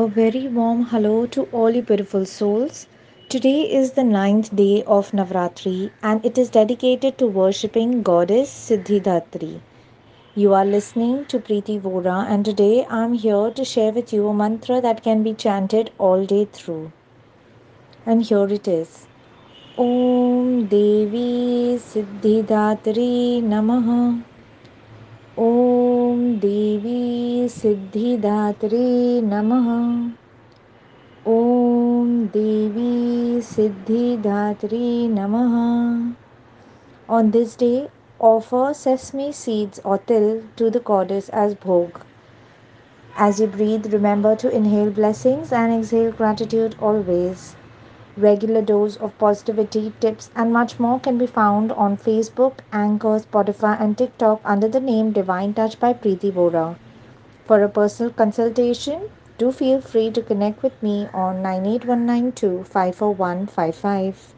A very warm hello to all you beautiful souls. Today is the ninth day of Navratri and it is dedicated to worshipping goddess Siddhidhatri. You are listening to Preeti Vora and today I am here to share with you a mantra that can be chanted all day through. And here it is. Om Devi Siddhidhatri Namaha Om Devi Siddhidatri नमः ॐ देवी सिद्धिदात्री नमः On this day, offer sesame seeds or til to the goddess as bhog. As you breathe, remember to inhale blessings and exhale gratitude always. Regular dose of positivity, tips, and much more can be found on Facebook, Anchor, Spotify, and TikTok under the name Divine Touch by Preeti Vora. For a personal consultation, do feel free to connect with me on 98192 54155.